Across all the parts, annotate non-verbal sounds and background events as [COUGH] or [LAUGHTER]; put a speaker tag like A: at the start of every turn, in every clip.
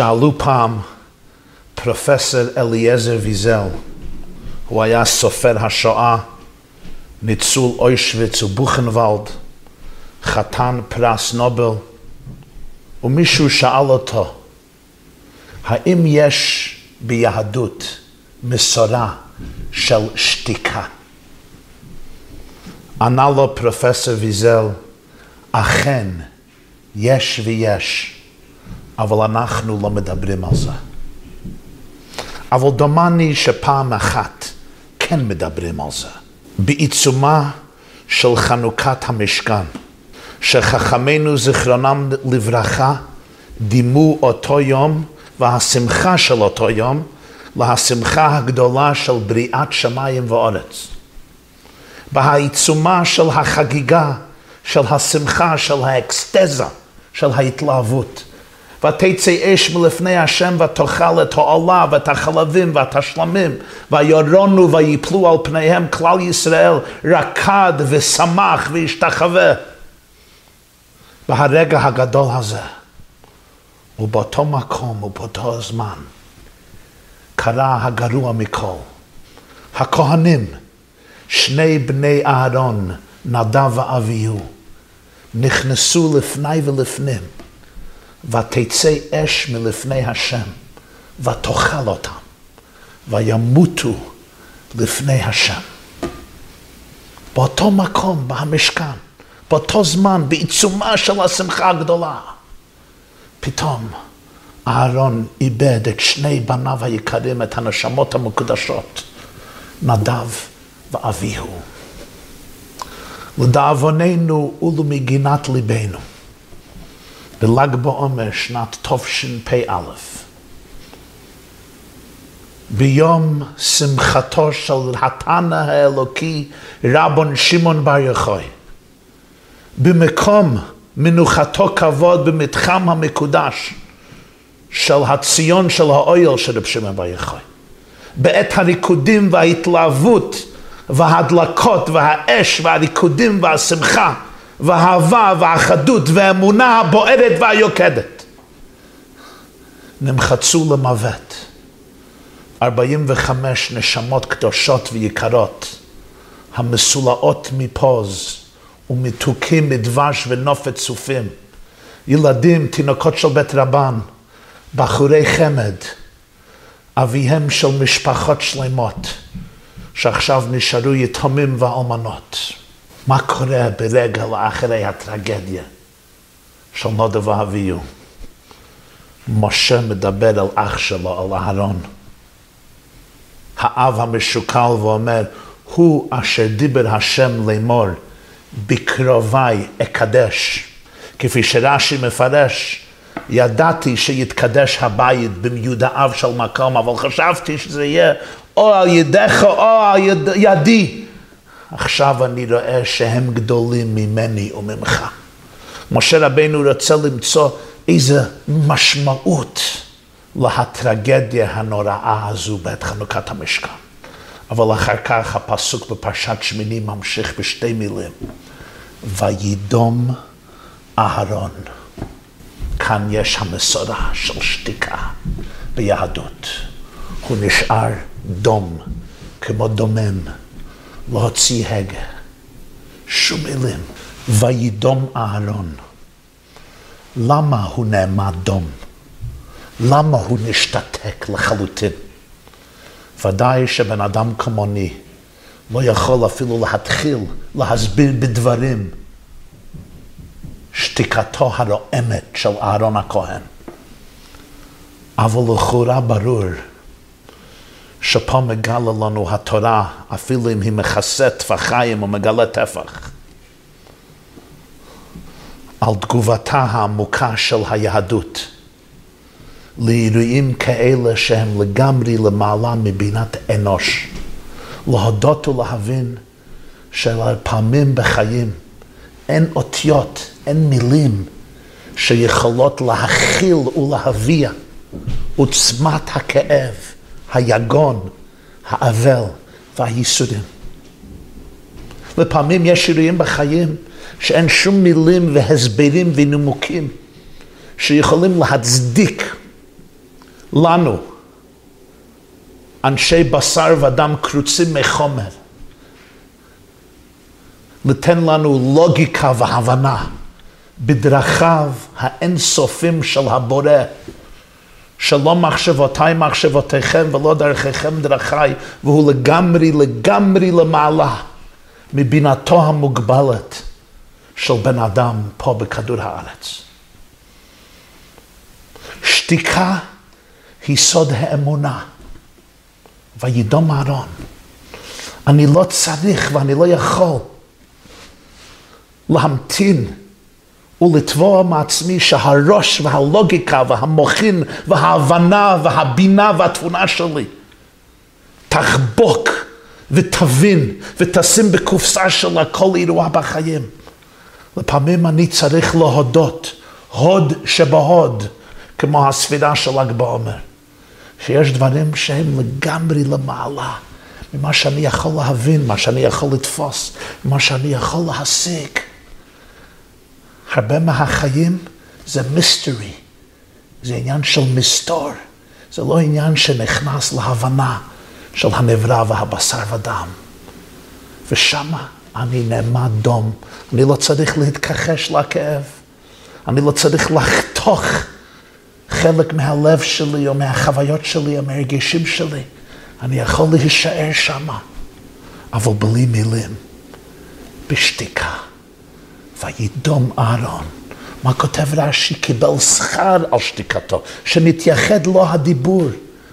A: שאלו פעם פרופסור אליעזר ויזל, הוא היה סופר השואה, ניצול אוישוויץ ובוכנוולד, חתן פרס נובל, ומישהו שאל אותו, האם יש ביהדות מסורה של שתיקה? ענה לו פרופסור ויזל, אכן, יש ויש, אבל אנחנו לא מדברים על זה. אבל דומני שפעם אחת כן מדברים על זה. בעיצומה של חנוכת המשכן, שחכמינו זיכרונם לברכה דימו אותו יום והשמחה של אותו יום להשמחה הגדולה של בריאת שמיים וארץ. בעיצומה של החגיגה, של השמחה, של האקסטזה, של ההתלהבות. ותצא אש מלפני השם ותאכל את העולה ואת החלבים ואת השלמים וירונו ויפלו על פניהם כלל ישראל רקד ושמח והשתחווה. בהרגע הגדול הזה ובאותו מקום ובאותו זמן קרה הגרוע מכל. הכהנים, שני בני אהרון, נדב ואביהו, נכנסו לפני ולפנים, ותצא אש מלפני השם, ותאכל אותם, וימותו לפני השם. באותו מקום, במשכן, באותו זמן, בעיצומה של השמחה הגדולה, פתאום אהרון איבד את שני בניו היקרים, את הנשמות המקודשות, נדב ואביהו. לדאבוננו ולמגינת ליבנו, בל"ג בעומר שנת תשפ"א, ביום שמחתו של התנא האלוקי רבון שמעון בר יוחאי, במקום מנוחתו כבוד במתחם המקודש של הציון של האויל של רב שמעון בר יוחאי. בעת הריקודים וההתלהבות וההדלקות והאש והריקודים והשמחה והאהבה והאחדות והאמונה הבוערת והיוקדת. נמחצו למוות 45 נשמות קדושות ויקרות המסולאות מפוז ומתוקים מדבש ונופת צופים. ילדים, תינוקות של בית רבן, בחורי חמד, אביהם של משפחות שלמות, שעכשיו נשארו יתומים ואלמנות. מה קורה ברגע לאחרי הטרגדיה של נודו ואביהו? משה מדבר אל אח שלו, אל אהרון. האב המשוקל ואומר, הוא אשר דיבר השם לאמור, בקרובי אקדש. כפי שרש"י מפרש, ידעתי שיתקדש הבית במיודעיו של מקום, אבל חשבתי שזה יהיה או על ידיך או על יד, ידי. עכשיו אני רואה שהם גדולים ממני וממך. משה רבנו רוצה למצוא איזה משמעות להטרגדיה הנוראה הזו בעת חנוכת המשכן. אבל אחר כך הפסוק בפרשת שמיני ממשיך בשתי מילים. וידום אהרון. כאן יש המסורה של שתיקה ביהדות. הוא נשאר דום, כמו דומם, להוציא הגה. שום מילים. וידום אהרון. למה הוא נעמד דום? למה הוא נשתתק לחלוטין? ודאי שבן אדם כמוני לא יכול אפילו להתחיל להסביר בדברים שתיקתו הרועמת של אהרון הכהן. אבל לכאורה ברור שפה מגלה לנו התורה, אפילו אם היא מכסה טפחיים ומגלה טפח, על תגובתה העמוקה של היהדות. לאירועים כאלה שהם לגמרי למעלה מבינת אנוש. להודות ולהבין שלפעמים בחיים אין אותיות, אין מילים שיכולות להכיל ולהביע עוצמת הכאב, היגון, האבל והייסורים. לפעמים יש אירועים בחיים שאין שום מילים והסברים ונימוקים שיכולים להצדיק לנו, אנשי בשר ודם קרוצים מחומר, ליתן לנו לוגיקה והבנה בדרכיו האינסופים של הבורא, שלא מחשבותיי מחשבותיכם ולא דרכיכם דרכיי, והוא לגמרי לגמרי למעלה מבינתו המוגבלת של בן אדם פה בכדור הארץ. שתיקה היא סוד האמונה. וידום אהרון. אני לא צריך ואני לא יכול להמתין ולתבוע מעצמי שהראש והלוגיקה והמוחין וההבנה והבינה והתבונה שלי תחבוק ותבין ותשים בקופסה שלה כל אירוע בחיים. לפעמים אני צריך להודות, הוד שבהוד, כמו הספירה של ל"ג בעומר, שיש דברים שהם לגמרי למעלה ממה שאני יכול להבין, מה שאני יכול לתפוס, מה שאני יכול להשיג. הרבה מהחיים זה מיסטרי, זה עניין של מסתור, זה לא עניין שנכנס להבנה של הנברא והבשר ודם. ושמה אני נעמד דום, אני לא צריך להתכחש לכאב, אני לא צריך לחתוך חלק מהלב שלי או מהחוויות שלי או מהרגישים שלי. אני יכול להישאר שמה, אבל בלי מילים, בשתיקה. וידום אהרון. מה כותב רש"י? קיבל שכר על שתיקתו, שנתייחד לו הדיבור.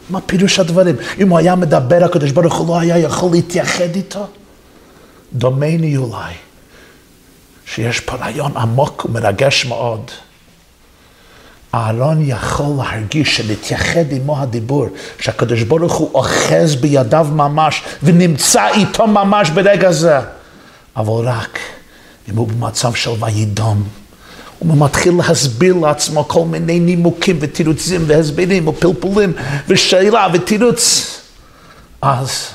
A: מה פירוש הדברים? אם הוא היה מדבר, הקדוש ברוך הוא לא היה יכול להתייחד איתו? דומני אולי, שיש פה רעיון עמוק ומרגש מאוד. אהרון יכול להרגיש שנתייחד עמו הדיבור, שהקדוש ברוך הוא אוחז בידיו ממש ונמצא איתו ממש ברגע זה. אבל רק אם הוא במצב של וידום, הוא מתחיל להסביר לעצמו כל מיני נימוקים ותירוצים והסברים ופלפולים ושאלה ותירוץ, אז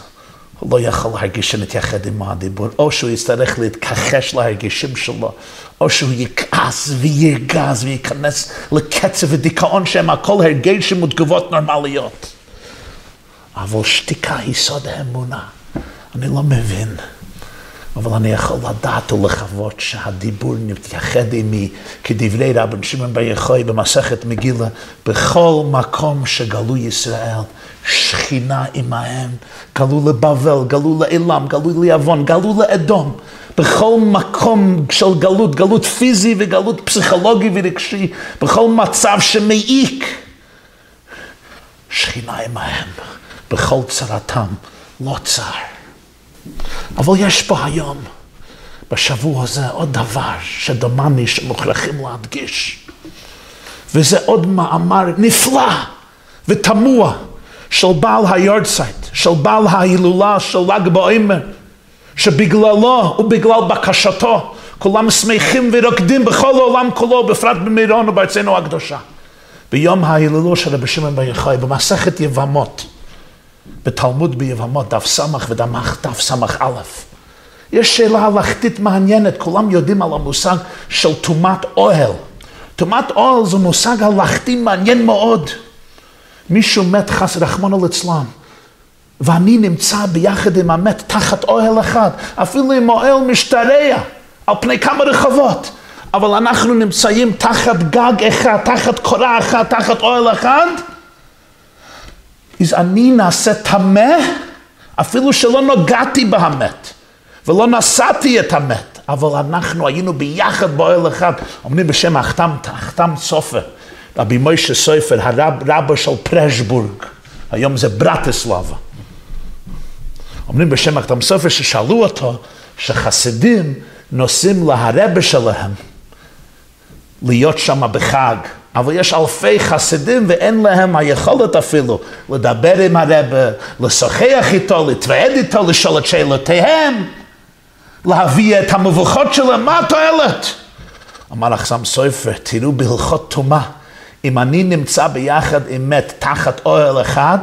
A: הוא לא יכול להרגיש שנתייחד עם הדיבור, או שהוא יצטרך להתכחש להרגישים שלו, או שהוא יכעס וירגז וייכנס לקצב ודיכאון שהם הכל הרגשים ותגובות נורמליות. אבל שתיקה היא סוד האמונה. אני לא מבין. אבל אני יכול לדעת ולחוות שהדיבור מתייחד עימי כדברי רבן שמעון בר יחוי במסכת מגילה, בכל מקום שגלו ישראל, שכינה עמהם, גלו לבבל, גלו לאלם, גלו ליוון, גלו לאדום. בכל מקום של גלות, גלות פיזי וגלות פסיכולוגי ורגשי, בכל מצב שמעיק, שכינה עמהם, בכל צרתם, לא צר. אבל יש פה היום, בשבוע הזה, עוד דבר שדומני שמוכרחים להדגיש. וזה עוד מאמר נפלא ותמוה של בעל היורצייט, של בעל ההילולה של ל"ג בעומר, שבגללו ובגלל בקשתו כולם שמחים ורוקדים בכל העולם כולו, בפרט במירון ובארצנו הקדושה. ביום ההילולו של רבי שמעון בר יוחאי, במסכת יבמות, בתלמוד ביבמות, דף סמך ודף סמך א'. יש שאלה הלכתית מעניינת, כולם יודעים על המושג של טומאת אוהל. טומאת אוהל זה מושג הלכתי מעניין מאוד. מישהו מת חס רחמנא ליצלן, ואני נמצא ביחד עם המת תחת אוהל אחד, אפילו אם אוהל משתרע על פני כמה רחובות, אבל אנחנו נמצאים תחת גג אחד, תחת קורה אחת, תחת אוהל אחד, אז אני נעשה טמא, אפילו שלא נוגעתי בהמת, ולא נשאתי את המת, אבל אנחנו היינו ביחד באוהל אחד, אומרים בשם החתם, החתם סופר, רבי מוישה סופר, הרב, רבו של פרשבורג, היום זה ברטיסלבה. אומרים בשם החתם סופר ששאלו אותו, שחסידים נוסעים להרבה שלהם, להיות שם בחג. אבל יש אלפי חסידים ואין להם היכולת אפילו לדבר עם הרבה, לשוחח איתו, להתוועד איתו, לשאול את שאלותיהם, להביא את המבוכות שלהם, מה התועלת? אמר אחסם סופר, תראו בהלכות טומאה, אם אני נמצא ביחד עם מת תחת אוהל אחד,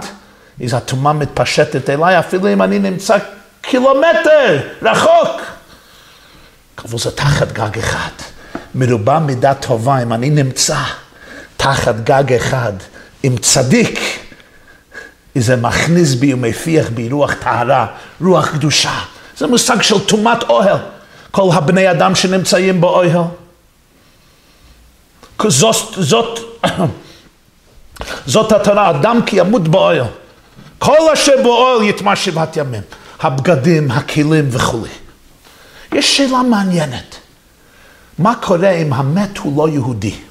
A: אז הטומאה מתפשטת אליי, אפילו אם אני נמצא קילומטר רחוק. אבל זה תחת גג אחד. מרובה מידה טובה אם אני נמצא תחת גג אחד עם צדיק, זה מכניס בי ומפיח בי רוח טהרה, רוח קדושה. זה מושג של טומאת אוהל. כל הבני אדם שנמצאים באוהל. זאת, זאת, [COUGHS] זאת התורה, אדם כי ימות באוהל. כל אשר באוהל יטמע שבעת ימים. הבגדים, הכלים וכולי. יש שאלה מעניינת. מה קורה אם המת הוא לא יהודי?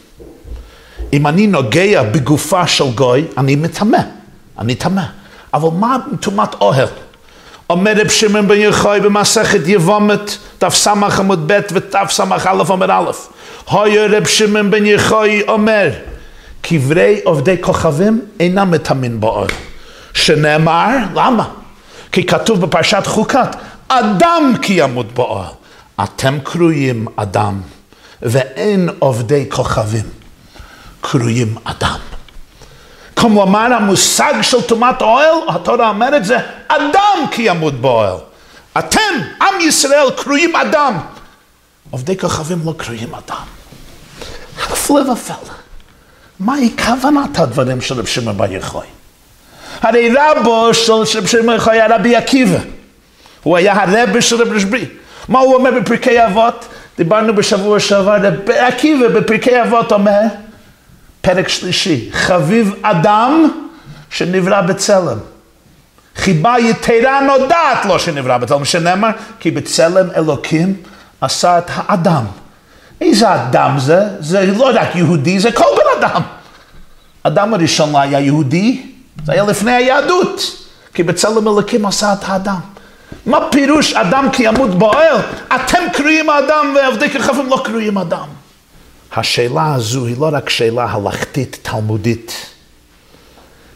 A: אם אני נוגע בגופה של גוי, אני מטמא, אני טמא. אבל מה טומאת אוהל? אומר רב שמעון בן יחוי במסכת יבומת, דף סמך עמוד ב' ודף א' עמוד א'. היה רב שמעון בן יחוי אומר, קברי עובדי כוכבים אינם מטמאים באוהל. שנאמר, למה? כי כתוב בפרשת חוקת, אדם כי ימות באוהל. אתם קרויים אדם, ואין עובדי כוכבים קרויים אדם. כלומר, המושג של טומאת אוהל, התורה אומרת זה אדם כי ימות באוהל. אתם, עם ישראל, קרויים אדם. עובדי כוכבים לא קרויים אדם. הפלא ופלא. מהי כוונת הדברים של רב שמעון בר יחוי? הרי רבו של רב שמעון בר יחוי היה רבי עקיבא. הוא היה הרבי של רב רשב"י. מה הוא אומר בפרקי אבות? דיברנו בשבוע שעבר, רבי עקיבא בפרקי אבות אומר, פרק שלישי, חביב אדם שנברא בצלם. חיבה יתרה נודעת לו שנברא בצלם, שנאמר, כי בצלם אלוקים עשה את האדם. איזה אדם זה? זה לא רק יהודי, זה כל בן אדם. אדם הראשון לא היה יהודי, זה היה לפני היהדות, כי בצלם אלוקים עשה את האדם. מה פירוש אדם כי ימות באוהל? אתם קרויים אדם ועבדי ככפים לא קרויים אדם. השאלה הזו היא לא רק שאלה הלכתית תלמודית,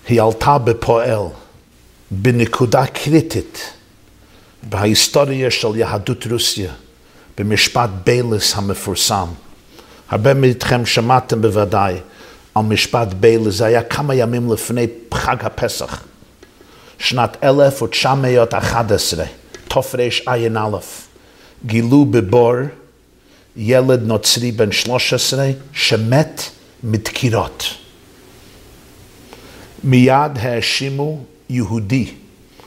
A: היא עלתה בפועל בנקודה קריטית בהיסטוריה של יהדות רוסיה, במשפט ביילס המפורסם. הרבה מכם שמעתם בוודאי על משפט ביילס, זה היה כמה ימים לפני חג הפסח, שנת 1911, תרע"א, גילו בבור ילד נוצרי בן 13 שמת מדקירות. מיד האשימו יהודי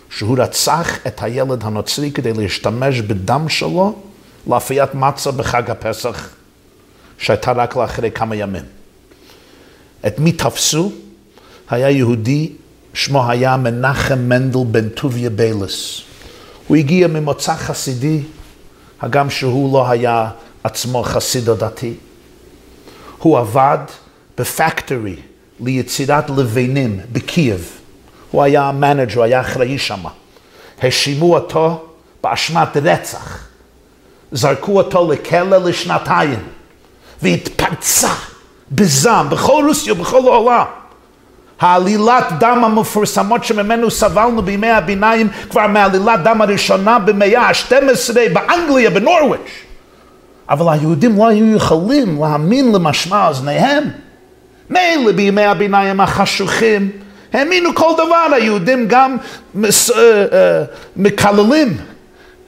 A: שהוא רצח את הילד הנוצרי כדי להשתמש בדם שלו לאפיית מצה בחג הפסח שהייתה רק לאחרי כמה ימים. את מי תפסו? היה יהודי, שמו היה מנחם מנדל בן טוביה ביילס. הוא הגיע ממוצא חסידי, הגם שהוא לא היה עצמו חסיד דתי. הוא עבד ב factory ליצירת לבנים בקייב. הוא היה ה manager, הוא היה אחראי שם. האשימו אותו באשמת רצח. זרקו אותו לכלא לשנתיים, והתפרצה בזעם בכל רוסיה ובכל העולם. העלילת דם המפורסמות שממנו סבלנו בימי הביניים כבר מעלילת דם הראשונה במאה ה-12 באנגליה, בנורוויץ'. אבל היהודים לא היו יכולים להאמין למשמע אוזניהם. מילא בימי הביניים החשוכים, האמינו כל דבר, היהודים גם מס, uh, uh, מקללים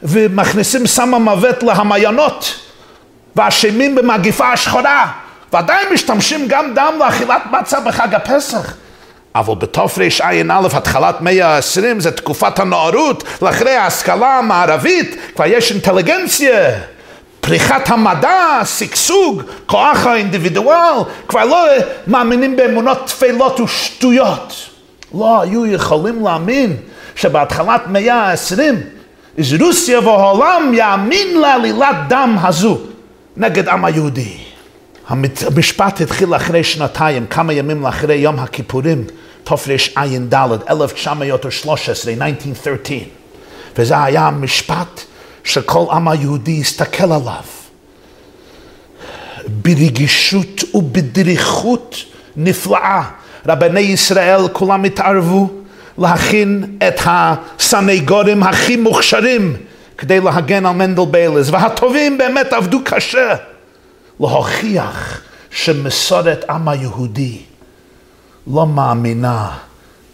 A: ומכניסים סם המוות להמיינות ואשמים במגיפה השחורה ועדיין משתמשים גם דם לאכילת מצה בחג הפסח. אבל בתרע"א, התחלת מאה ה-20, זה תקופת הנאורות, לאחרי ההשכלה המערבית, כבר יש אינטליגנציה. פריחת המדע, שגשוג, כוח האינדיבידואל, כבר לא מאמינים באמונות תפלות ושטויות. לא היו יכולים להאמין שבהתחלת מאה העשרים, אז רוסיה והעולם יאמין לעלילת דם הזו נגד עם היהודי. המשפט התחיל אחרי שנתיים, כמה ימים לאחרי יום הכיפורים, תרע"ד, 1913, 1913, וזה היה המשפט שכל עם היהודי הסתכל עליו ברגישות ובדריכות נפלאה. רבני ישראל כולם התערבו להכין את הסנגורים הכי מוכשרים כדי להגן על מנדל ביילס, והטובים באמת עבדו קשה להוכיח שמסורת עם היהודי לא מאמינה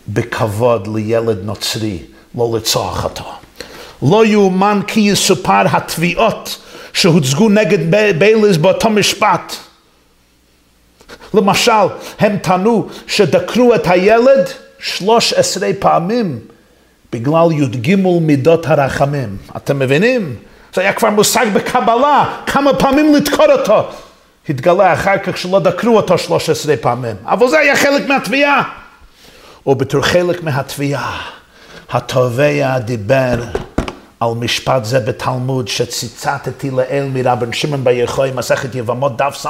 A: בכבוד לילד נוצרי, לא לרצוח אותו. לא יאומן כי יסופר התביעות שהוצגו נגד ביילס באותו משפט. למשל, הם טענו שדקרו את הילד 13 פעמים בגלל י"ג מידות הרחמים. אתם מבינים? זה היה כבר מושג בקבלה, כמה פעמים לדקור אותו. התגלה אחר כך שלא דקרו אותו 13 פעמים, אבל זה היה חלק מהתביעה. ובתור חלק מהתביעה, התובע דיבר על משפט זה בתלמוד שציטטתי לאל מרבן שמעון בר יחוי, מסכת יבמות דף ס"א,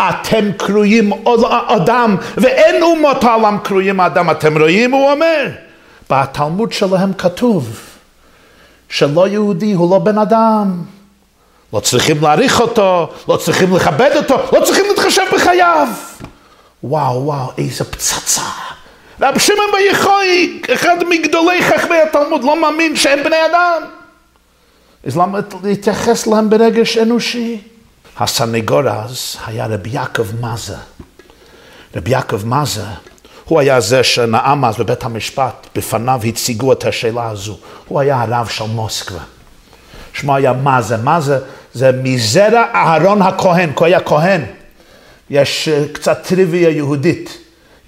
A: אתם קרויים אדם ואין אומות העולם קרויים אדם, אתם רואים? הוא אומר. בתלמוד שלהם כתוב שלא יהודי הוא לא בן אדם. לא צריכים להעריך אותו, לא צריכים לכבד אותו, לא צריכים להתחשב בחייו. וואו, וואו, איזה פצצה. רב שמעון בר יחוי, אחד מגדולי חכמי התלמוד, לא מאמין שהם בני אדם. אז למה להתייחס להם ברגש אנושי? הסנגור אז היה רבי יעקב מזה. רבי יעקב מזה, הוא היה זה שנאם אז בבית המשפט, בפניו הציגו את השאלה הזו. הוא היה הרב של מוסקבה. שמו היה מזה, מזה זה מזרע אהרון הכהן, כי הוא היה כהן. יש אה, קצת טריוויה יהודית.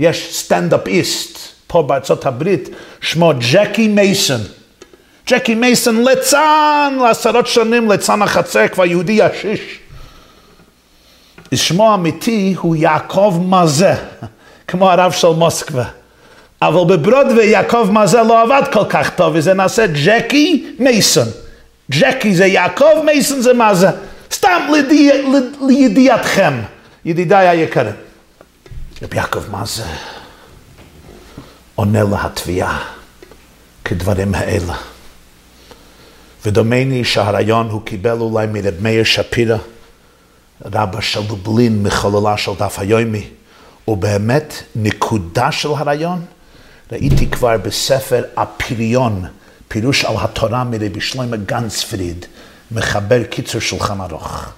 A: יש סטנדאפ איסט פה בארצות הברית, שמו ג'קי מייסון. ג'קי מייסון ליצן לעשרות שנים, ליצן החצר, כבר יהודי ישיש. שמו האמיתי הוא יעקב מזה, כמו הרב של מוסקבה. אבל בברודווי יעקב מזה לא עבד כל כך טוב, וזה נעשה ג'קי מייסון. ג'קי זה יעקב, מייסון זה מה זה. סתם לידיע, לידיעתכם, ידידיי היקרים. רבי יעקב מה זה? עונה לתביעה כדברים האלה. ודומני שהרעיון הוא קיבל אולי מרב מאיר שפירא, רבא של לובלין מחוללה של דף היומי, ובאמת נקודה של הרעיון ראיתי כבר בספר הפריון, פירוש על התורה מרבי שלמה גנצפריד, מחבר קיצור שולחן ארוך.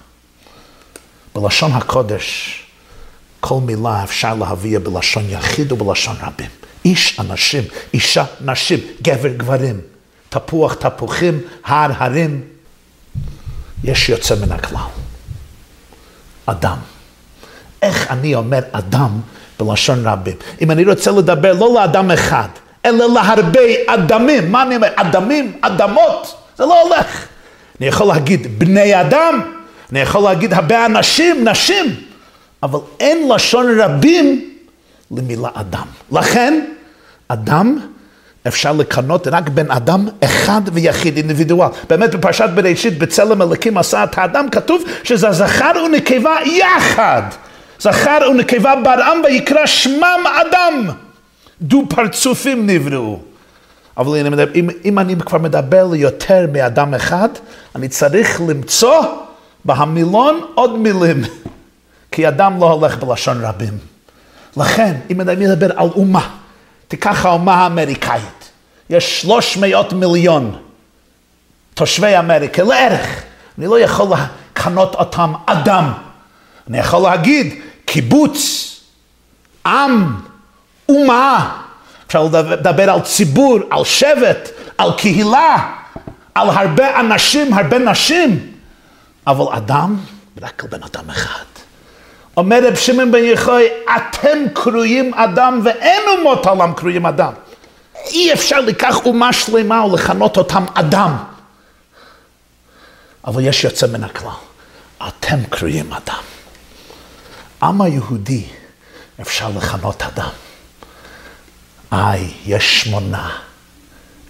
A: בלשון הקודש, כל מילה אפשר להביא בלשון יחיד ובלשון רבים. איש, אנשים, אישה, נשים, גבר, גברים, תפוח, תפוחים, הר, הרים. יש יוצא מן הכלל. אדם. איך אני אומר אדם בלשון רבים? אם אני רוצה לדבר לא לאדם אחד, אלא להרבה אדמים. מה אני אומר? אדמים, אדמות, זה לא הולך. אני יכול להגיד בני אדם, אני יכול להגיד הרבה אנשים, נשים, אבל אין לשון רבים למילה אדם. לכן, אדם אפשר לקנות רק בן אדם אחד ויחיד, אינדיבידואל. באמת בפרשת בראשית, בצלם אלוקים עשה את האדם, כתוב שזה זכר ונקבה יחד. זכר ונקבה ברעם ויקרא שמם אדם. דו פרצופים נבראו. אבל מדבר, אם, אם אני כבר מדבר ליותר מאדם אחד, אני צריך למצוא בהמילון עוד מילים. כי אדם לא הולך בלשון רבים. לכן, אם אני מדבר על אומה, תיקח האומה האמריקאית, יש 300 מיליון תושבי אמריקה, לערך. אני לא יכול לקנות אותם אדם. אני יכול להגיד קיבוץ, עם, אומה. אפשר לדבר על ציבור, על שבט, על קהילה, על הרבה אנשים, הרבה נשים. אבל אדם, רק על בן אדם אחד. אומר רב שמעון בן יחוי, אתם קרויים אדם ואין אומות העולם קרויים אדם. אי אפשר לקח אומה שלמה ולכנות אותם אדם. אבל יש יוצא מן הכלל, אתם קרויים אדם. עם היהודי אפשר לכנות אדם. איי, יש שמונה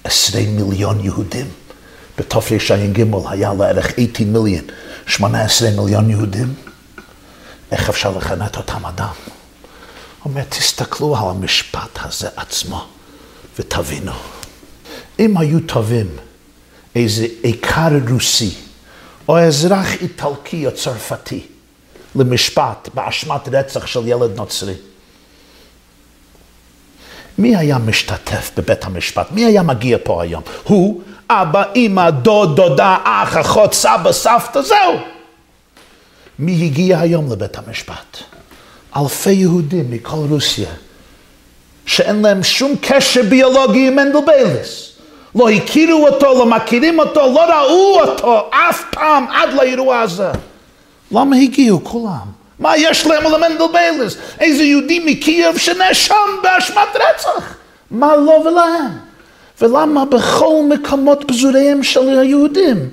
A: עשרה מיליון יהודים. בתרע"ג היה לערך 18 מיליון, 18 מיליון יהודים. איך אפשר לכנת אותם אדם? אומר, תסתכלו על המשפט הזה עצמו ותבינו. אם היו טובים איזה עיקר רוסי או אזרח איטלקי או צרפתי למשפט באשמת רצח של ילד נוצרי, מי היה משתתף בבית המשפט? מי היה מגיע פה היום? הוא, אבא, אמא, דוד, דודה, אח, אחות, סבא, סבתא, זהו. מי הגיע היום לבית המשפט? אלפי יהודים מכל רוסיה, שאין להם שום קשר ביולוגי עם מנדל בייליס. לא הכירו אותו, לא מכירים אותו, לא ראו אותו אף פעם עד לאירוע הזה. למה הגיעו כולם? מה יש להם על המנדל ביילס? איזה יהודי מקייב שנאשם באשמת רצח? מה לו ולהם? ולמה בכל מקומות פזוריהם של היהודים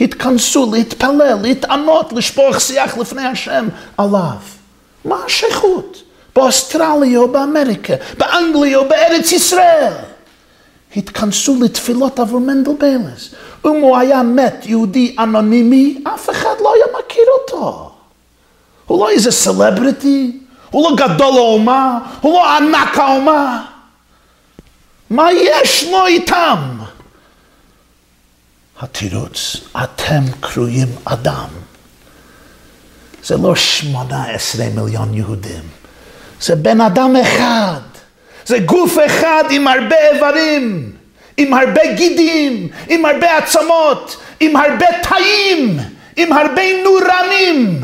A: התכנסו להתפלל, להתענות, לשפוך שיח לפני השם עליו? מה השייכות? באוסטרליה או באמריקה, באנגליה או בארץ ישראל. התכנסו לתפילות עבור מנדל ביילס. אם הוא היה מת יהודי אנונימי, אף אחד לא היה מכיר אותו. הוא לא איזה סלבריטי, הוא לא גדול האומה, הוא לא ענק האומה. מה יש לו איתם? התירוץ, אתם קרויים אדם. זה לא שמונה עשרה מיליון יהודים, זה בן אדם אחד. זה גוף אחד עם הרבה איברים, עם הרבה גידים, עם הרבה עצמות, עם הרבה תאים, עם הרבה נורנים.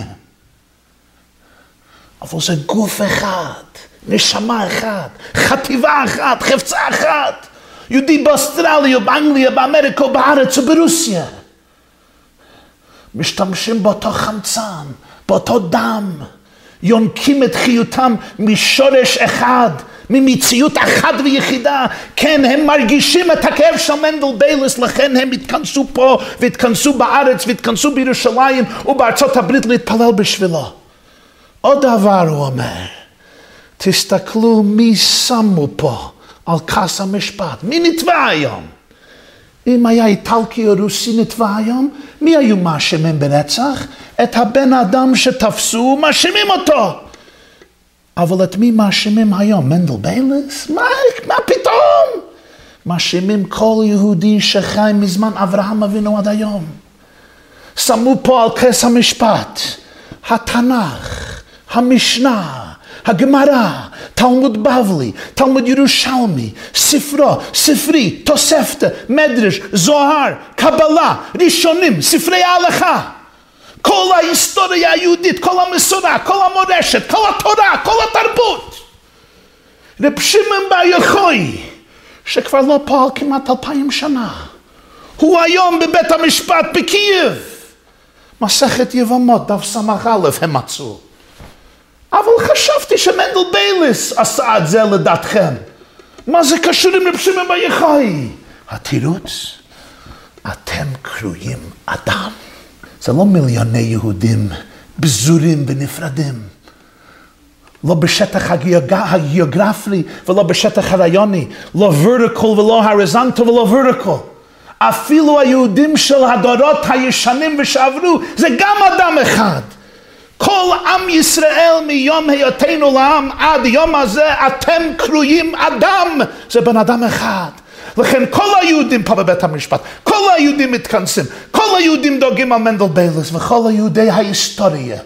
A: אבל זה גוף אחד, נשמה אחת, חטיבה אחת, חפצה אחת. יהודי באוסטרליה, באנגליה, באמריקה, בארץ וברוסיה. משתמשים באותו חמצן, באותו דם, יונקים את חיותם משורש אחד, ממציאות אחת ויחידה. כן, הם מרגישים את הכאב של מנדל ביילס, לכן הם התכנסו פה, והתכנסו בארץ, והתכנסו בירושלים ובארצות הברית להתפלל בשבילו. עוד דבר הוא אומר, תסתכלו מי שמו פה על כס המשפט, מי נתבע היום? אם היה איטלקי או רוסי נתבע היום, מי היו מאשימים ברצח? את הבן אדם שתפסו, מאשימים אותו. אבל את מי מאשימים היום? מנדל ביילס? מה, מה פתאום? מאשימים כל יהודי שחי מזמן אברהם אבינו עד היום. שמו פה על כס המשפט, התנ"ך, המשנה, הגמרא, תלמוד בבלי, תלמוד ירושלמי, ספרו, ספרי, תוספתא, מדרש, זוהר, קבלה, ראשונים, ספרי ההלכה. כל ההיסטוריה היהודית, כל המסורה, כל המורשת, כל התורה, כל התרבות. רב שמעון בר יוחאי, שכבר לא פועל כמעט אלפיים שנה, הוא היום בבית המשפט בקייב. מסכת יבמות, דף ס"א הם מצאו. אבל חשבתי שמנדל בייליס עשה את זה לדעתכם. מה זה קשור עם רב שמעון בר יוחאי? התירוץ, אתם קרויים אדם. זה לא מיליוני יהודים בזורים ונפרדים. לא בשטח הגיאוגרפי ולא בשטח הרעיוני, לא ורטיקל ולא הריזנטו ולא ורטיקל. אפילו היהודים של הדורות הישנים ושעברו, זה גם אדם אחד. כל עם ישראל מיום היותנו לעם עד יום הזה, אתם קרויים אדם. זה בן אדם אחד. לכן כל היהודים פה בבית המשפט, כל היהודים מתכנסים, כל היהודים דואגים על מנדל ביילס, וכל היהודי ההיסטוריה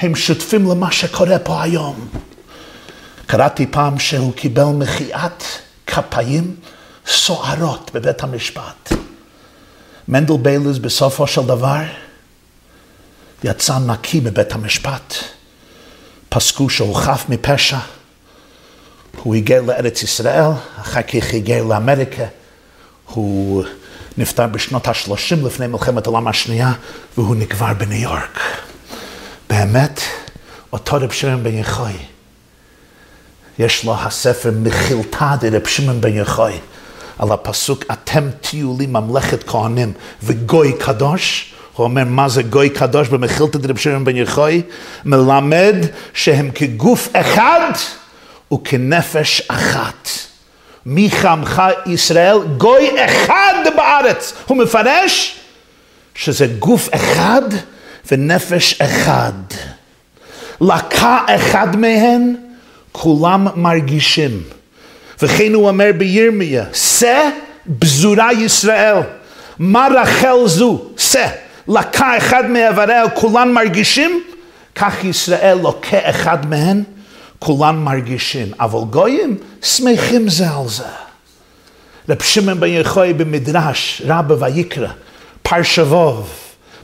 A: הם שותפים למה שקורה פה היום. קראתי פעם שהוא קיבל מחיאת כפיים סוערות בבית המשפט. מנדל ביילס בסופו של דבר יצא נקי בבית המשפט. פסקו שהוא חף מפשע. הוא היגר לארץ ישראל, אחר כך היגר לאמריקה. הוא נפטר בשנות ה-30 לפני מלחמת העולם השנייה, והוא נקבר בניו יורק. באמת, אותו רב שמעון בן יחוי, יש לו הספר מחילתא דרב שמעון בן יחוי, על הפסוק, אתם תהיו לי ממלכת כהנים וגוי קדוש. הוא אומר, מה זה גוי קדוש במחילתא דרב שמעון בן יחוי? מלמד שהם כגוף אחד וכנפש אחת. מי חמך ישראל? גוי אחד בארץ. הוא מפרש שזה גוף אחד ונפש אחד. לקה אחד מהן, כולם מרגישים. וכן הוא אומר בירמיה, שא בזורה ישראל. מה רחל זו? שא. לקה אחד מאיבריה, כולם מרגישים, כך ישראל לוקה אחד מהן, כולם מרגישים, אבל גויים שמחים זה על זה. רב שמעון בן יחוי במדרש, רבא ויקרא, פרשבוב,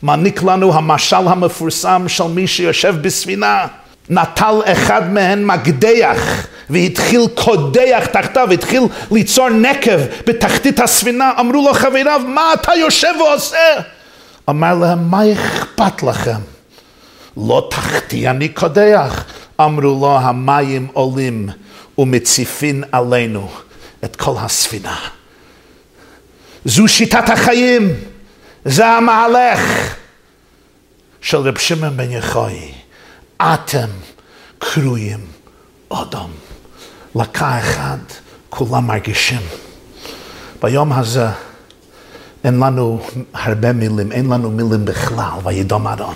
A: מעניק לנו המשל המפורסם של מי שיושב בספינה. נטל אחד מהן מקדח והתחיל קודח תחתיו, התחיל ליצור נקב בתחתית הספינה. אמרו לו חבריו, מה אתה יושב ועושה? אמר להם, מה אכפת לכם? לא תחתי אני קודח. אמרו לו המים עולים ומציפין עלינו את כל הספינה. זו שיטת החיים, זה המהלך של רב שמעון בן יחוי. אתם קרויים אדום. לקה אחד, כולם מרגישים. ביום הזה אין לנו הרבה מילים, אין לנו מילים בכלל, וידום ארון.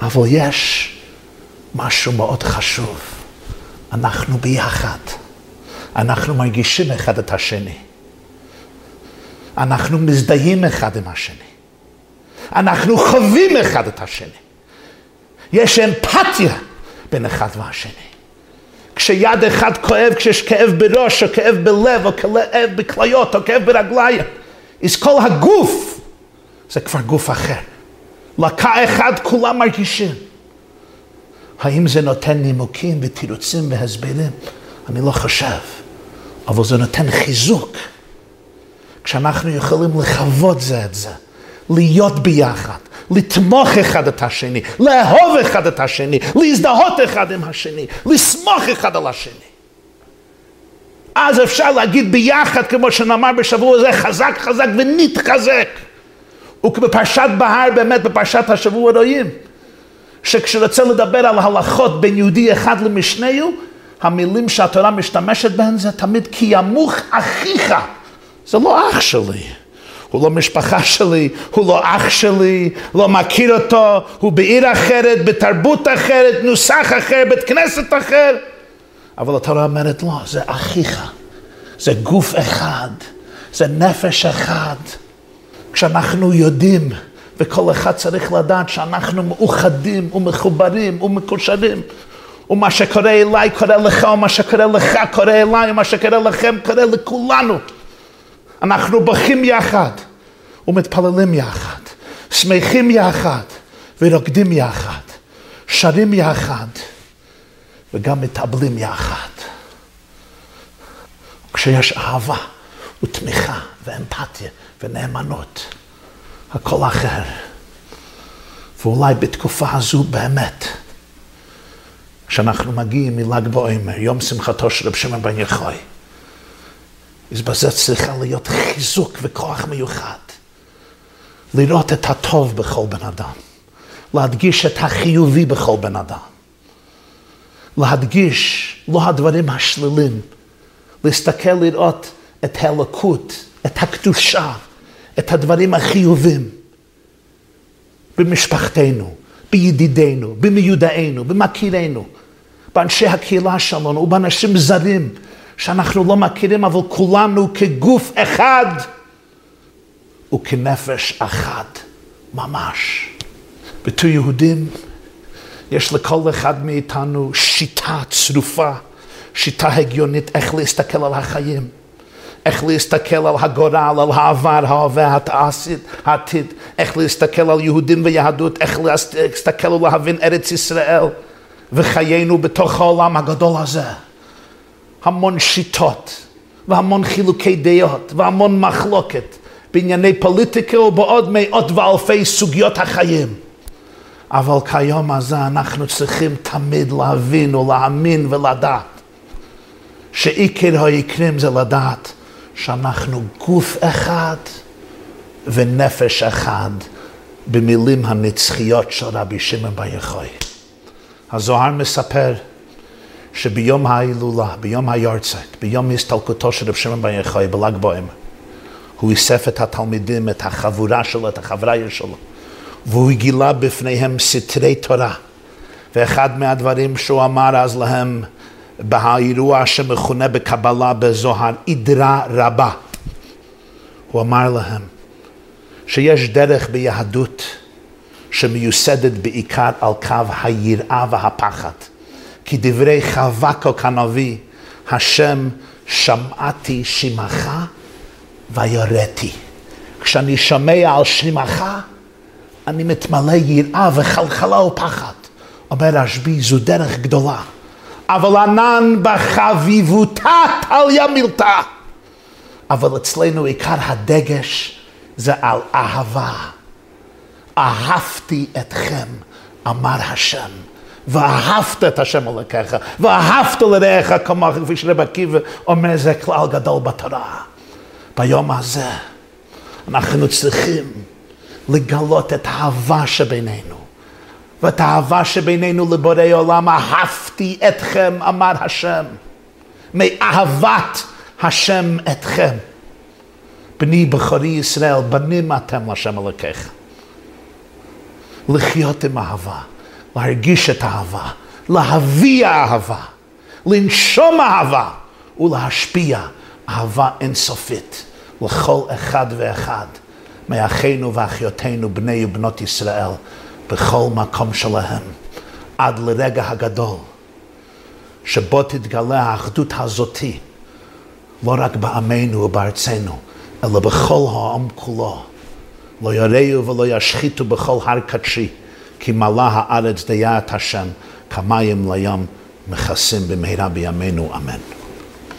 A: אבל יש משהו מאוד חשוב. אנחנו ביחד. אנחנו מרגישים אחד את השני. אנחנו מזדהים אחד עם השני. אנחנו חווים אחד את השני. יש אמפתיה בין אחד והשני. כשיד אחד כואב, כשיש כאב בראש, או כאב בלב, או כאב בכליות, או כאב ברגליים, אז כל הגוף זה כבר גוף אחר. לקה אחד כולם מרגישים. האם זה נותן נימוקים ותירוצים והסברים? אני לא חושב, אבל זה נותן חיזוק. כשאנחנו יכולים לחוות זה את זה, להיות ביחד, לתמוך אחד את השני, לאהוב אחד את השני, להזדהות אחד עם השני, לסמוך אחד על השני. אז אפשר להגיד ביחד, כמו שנאמר בשבוע הזה, חזק חזק ונתחזק. ובפרשת בהר, באמת בפרשת השבוע רואים, שכשרוצה לדבר על הלכות בין יהודי אחד למשנהו, המילים שהתורה משתמשת בהן זה תמיד כי ימוך אחיך. זה לא אח שלי. הוא לא משפחה שלי, הוא לא אח שלי, לא מכיר אותו, הוא בעיר אחרת, בתרבות אחרת, נוסח אחר, בית כנסת אחר. אבל התורה אומרת לא, זה אחיך, זה גוף אחד, זה נפש אחד. כשאנחנו יודעים, וכל אחד צריך לדעת שאנחנו מאוחדים ומחוברים ומקושרים, ומה שקורה אליי קורה לך, ומה שקורה לך קורה אליי, ומה שקורה לכם קורה לכולנו. אנחנו בוכים יחד ומתפללים יחד, שמחים יחד ורוקדים יחד, שרים יחד וגם מתאבלים יחד. כשיש אהבה ותמיכה ואמפתיה ונאמנות, הכל אחר. ואולי בתקופה הזו באמת, כשאנחנו מגיעים מל"ג בעומר, יום שמחתו של רב שמעון בן יחוי, אז בזה צריכה להיות חיזוק וכוח מיוחד. לראות את הטוב בכל בן אדם. להדגיש את החיובי בכל בן אדם. להדגיש לא הדברים השלילים. להסתכל לראות את האלוקות, את הקדושה, את הדברים החיובים. במשפחתנו, בידידינו, במיודענו, במכירינו, באנשי הקהילה שלנו ובאנשים זרים. שאנחנו לא מכירים, אבל כולנו כגוף אחד וכנפש אחת, ממש. בתור יהודים, יש לכל אחד מאיתנו שיטה צרופה, שיטה הגיונית איך להסתכל על החיים. איך להסתכל על הגורל, על העבר, ההווה, העתיד, איך להסתכל על יהודים ויהדות, איך להסתכל ולהבין ארץ ישראל וחיינו בתוך העולם הגדול הזה. המון שיטות והמון חילוקי דעות והמון מחלוקת בענייני פוליטיקה ובעוד מאות ואלפי סוגיות החיים. אבל כיום הזה אנחנו צריכים תמיד להבין ולהאמין ולדעת שעיקר העיקרים זה לדעת שאנחנו גוף אחד ונפש אחד במילים הנצחיות של רבי שמעון בר יחוי. הזוהר מספר שביום ההילולה, ביום היורצייט, ביום הסתלקותו של רב שמעון בר יחוי בל"ג בעומר, הוא אסף את התלמידים, את החבורה שלו, את החבריה שלו, והוא גילה בפניהם סתרי תורה. ואחד מהדברים שהוא אמר אז להם, באירוע שמכונה בקבלה בזוהר, עדרה רבה. הוא אמר להם שיש דרך ביהדות שמיוסדת בעיקר על קו היראה והפחד. כי דברי חבקוק הנביא, השם שמעתי שמך ויוראתי. כשאני שומע על שמך, אני מתמלא יראה וחלחלה ופחד. אומר רשב"י, זו דרך גדולה. אבל ענן בחביבותה טליה מילתה. אבל אצלנו עיקר הדגש זה על אהבה. אהבתי אתכם אמר השם, ואהבת את השם אלוקיך, ואהבת לרעך כמוך, כפי שרב עקיבא אומר, זה כלל גדול בתורה. ביום הזה אנחנו צריכים לגלות את האהבה שבינינו. ואת האהבה שבינינו לבורא עולם, אהבתי אתכם, אמר השם. מאהבת השם אתכם. בני בכורי ישראל, בנים אתם לשם אלוקיך. לחיות עם אהבה, להרגיש את האהבה, להביא אהבה, לנשום אהבה ולהשפיע אהבה אינסופית לכל אחד ואחד מאחינו ואחיותינו, בני ובנות ישראל, בכל מקום שלהם, עד לרגע הגדול, שבו תתגלה האחדות הזאתי, לא רק בעמנו ובארצנו, אלא בכל העם כולו. לא יראו ולא ישחיתו בכל הר קדשי, כי מלאה הארץ דיה את השם, כמים לים מכסים במהרה בימינו, אמן.